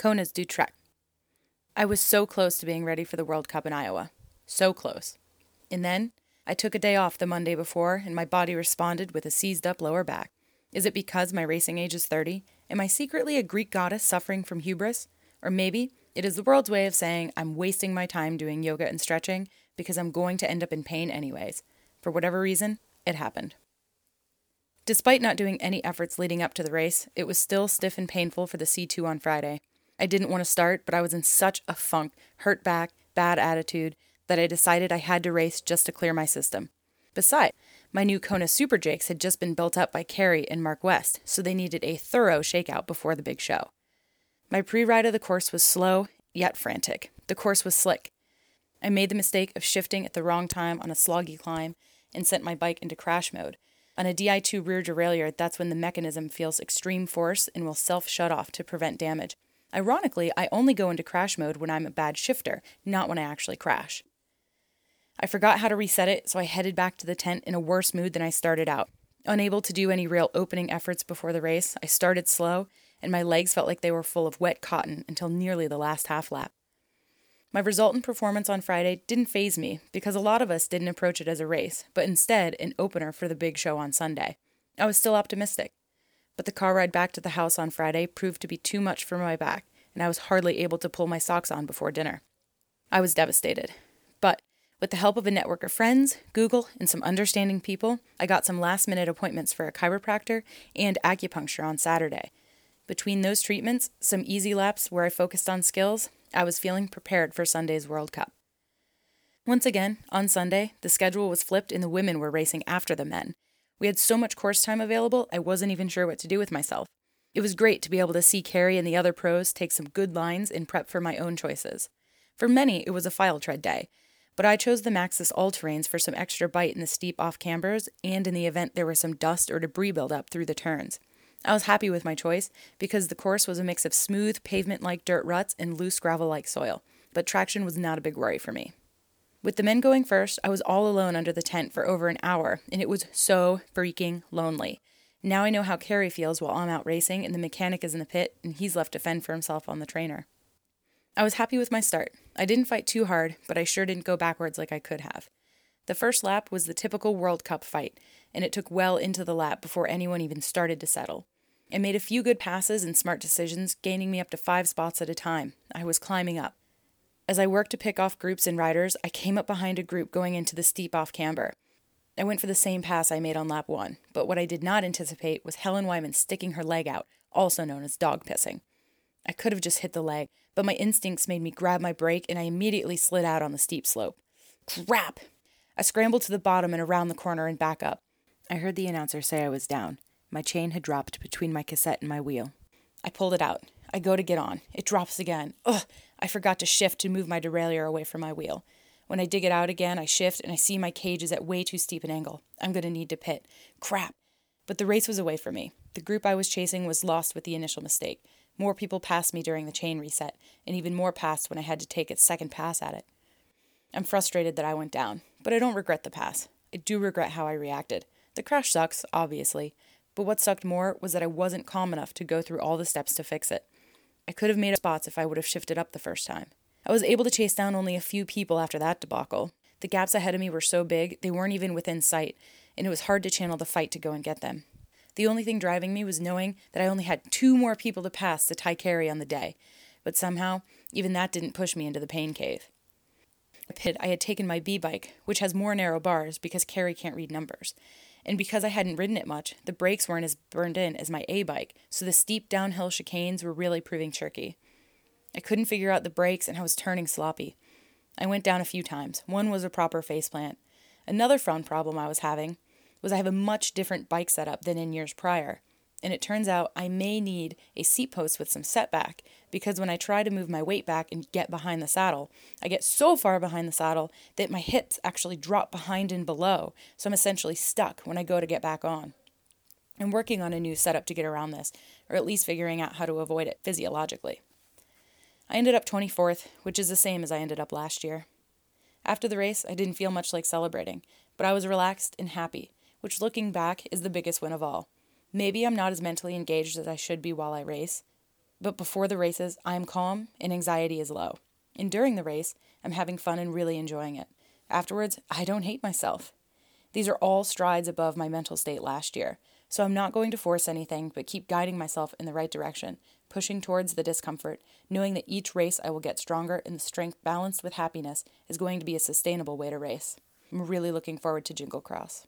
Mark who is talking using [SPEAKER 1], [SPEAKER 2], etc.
[SPEAKER 1] Kona's du Trek. I was so close to being ready for the World Cup in Iowa. So close. And then I took a day off the Monday before, and my body responded with a seized up lower back. Is it because my racing age is 30? Am I secretly a Greek goddess suffering from hubris? Or maybe it is the world's way of saying I'm wasting my time doing yoga and stretching because I'm going to end up in pain anyways. For whatever reason, it happened. Despite not doing any efforts leading up to the race, it was still stiff and painful for the C2 on Friday. I didn't want to start, but I was in such a funk, hurt back, bad attitude, that I decided I had to race just to clear my system. Besides, my new Kona Super Jakes had just been built up by Kerry and Mark West, so they needed a thorough shakeout before the big show. My pre ride of the course was slow, yet frantic. The course was slick. I made the mistake of shifting at the wrong time on a sloggy climb and sent my bike into crash mode. On a Di2 rear derailleur, that's when the mechanism feels extreme force and will self shut off to prevent damage. Ironically, I only go into crash mode when I'm a bad shifter, not when I actually crash. I forgot how to reset it, so I headed back to the tent in a worse mood than I started out. Unable to do any real opening efforts before the race, I started slow, and my legs felt like they were full of wet cotton until nearly the last half lap. My resultant performance on Friday didn't phase me because a lot of us didn't approach it as a race, but instead an opener for the big show on Sunday. I was still optimistic. But the car ride back to the house on Friday proved to be too much for my back, and I was hardly able to pull my socks on before dinner. I was devastated. But with the help of a network of friends, Google, and some understanding people, I got some last minute appointments for a chiropractor and acupuncture on Saturday. Between those treatments, some easy laps where I focused on skills, I was feeling prepared for Sunday's World Cup. Once again, on Sunday, the schedule was flipped and the women were racing after the men. We had so much course time available, I wasn't even sure what to do with myself. It was great to be able to see Kerry and the other pros take some good lines and prep for my own choices. For many, it was a file tread day, but I chose the Maxxis all terrains for some extra bite in the steep off cambers and in the event there was some dust or debris buildup through the turns. I was happy with my choice because the course was a mix of smooth, pavement like dirt ruts and loose gravel like soil, but traction was not a big worry for me. With the men going first, I was all alone under the tent for over an hour, and it was so freaking lonely. Now I know how Kerry feels while I'm out racing and the mechanic is in the pit and he's left to fend for himself on the trainer. I was happy with my start. I didn't fight too hard, but I sure didn't go backwards like I could have. The first lap was the typical World Cup fight, and it took well into the lap before anyone even started to settle. I made a few good passes and smart decisions, gaining me up to five spots at a time. I was climbing up. As I worked to pick off groups and riders, I came up behind a group going into the steep off camber. I went for the same pass I made on lap one, but what I did not anticipate was Helen Wyman sticking her leg out, also known as dog pissing. I could have just hit the leg, but my instincts made me grab my brake and I immediately slid out on the steep slope. Crap! I scrambled to the bottom and around the corner and back up. I heard the announcer say I was down. My chain had dropped between my cassette and my wheel. I pulled it out. I go to get on. It drops again. Ugh! I forgot to shift to move my derailleur away from my wheel. When I dig it out again, I shift and I see my cage is at way too steep an angle. I'm going to need to pit. Crap! But the race was away from me. The group I was chasing was lost with the initial mistake. More people passed me during the chain reset, and even more passed when I had to take a second pass at it. I'm frustrated that I went down, but I don't regret the pass. I do regret how I reacted. The crash sucks, obviously, but what sucked more was that I wasn't calm enough to go through all the steps to fix it. I could have made spots if I would have shifted up the first time. I was able to chase down only a few people after that debacle. The gaps ahead of me were so big, they weren't even within sight, and it was hard to channel the fight to go and get them. The only thing driving me was knowing that I only had two more people to pass to tie Kerry on the day, but somehow, even that didn't push me into the pain cave. Pit, I had taken my B bike, which has more narrow bars because Kerry can't read numbers, and because I hadn't ridden it much, the brakes weren't as burned in as my A bike, so the steep downhill chicanes were really proving tricky. I couldn't figure out the brakes and I was turning sloppy. I went down a few times. One was a proper faceplant. Another fun problem I was having was I have a much different bike setup than in years prior and it turns out I may need a seat post with some setback because when I try to move my weight back and get behind the saddle, I get so far behind the saddle that my hips actually drop behind and below, so I'm essentially stuck when I go to get back on. I'm working on a new setup to get around this, or at least figuring out how to avoid it physiologically. I ended up 24th, which is the same as I ended up last year. After the race, I didn't feel much like celebrating, but I was relaxed and happy, which looking back is the biggest win of all. Maybe I'm not as mentally engaged as I should be while I race. But before the races, I am calm and anxiety is low. And during the race, I'm having fun and really enjoying it. Afterwards, I don't hate myself. These are all strides above my mental state last year, so I'm not going to force anything, but keep guiding myself in the right direction, pushing towards the discomfort, knowing that each race I will get stronger and the strength balanced with happiness is going to be a sustainable way to race. I'm really looking forward to Jingle Cross.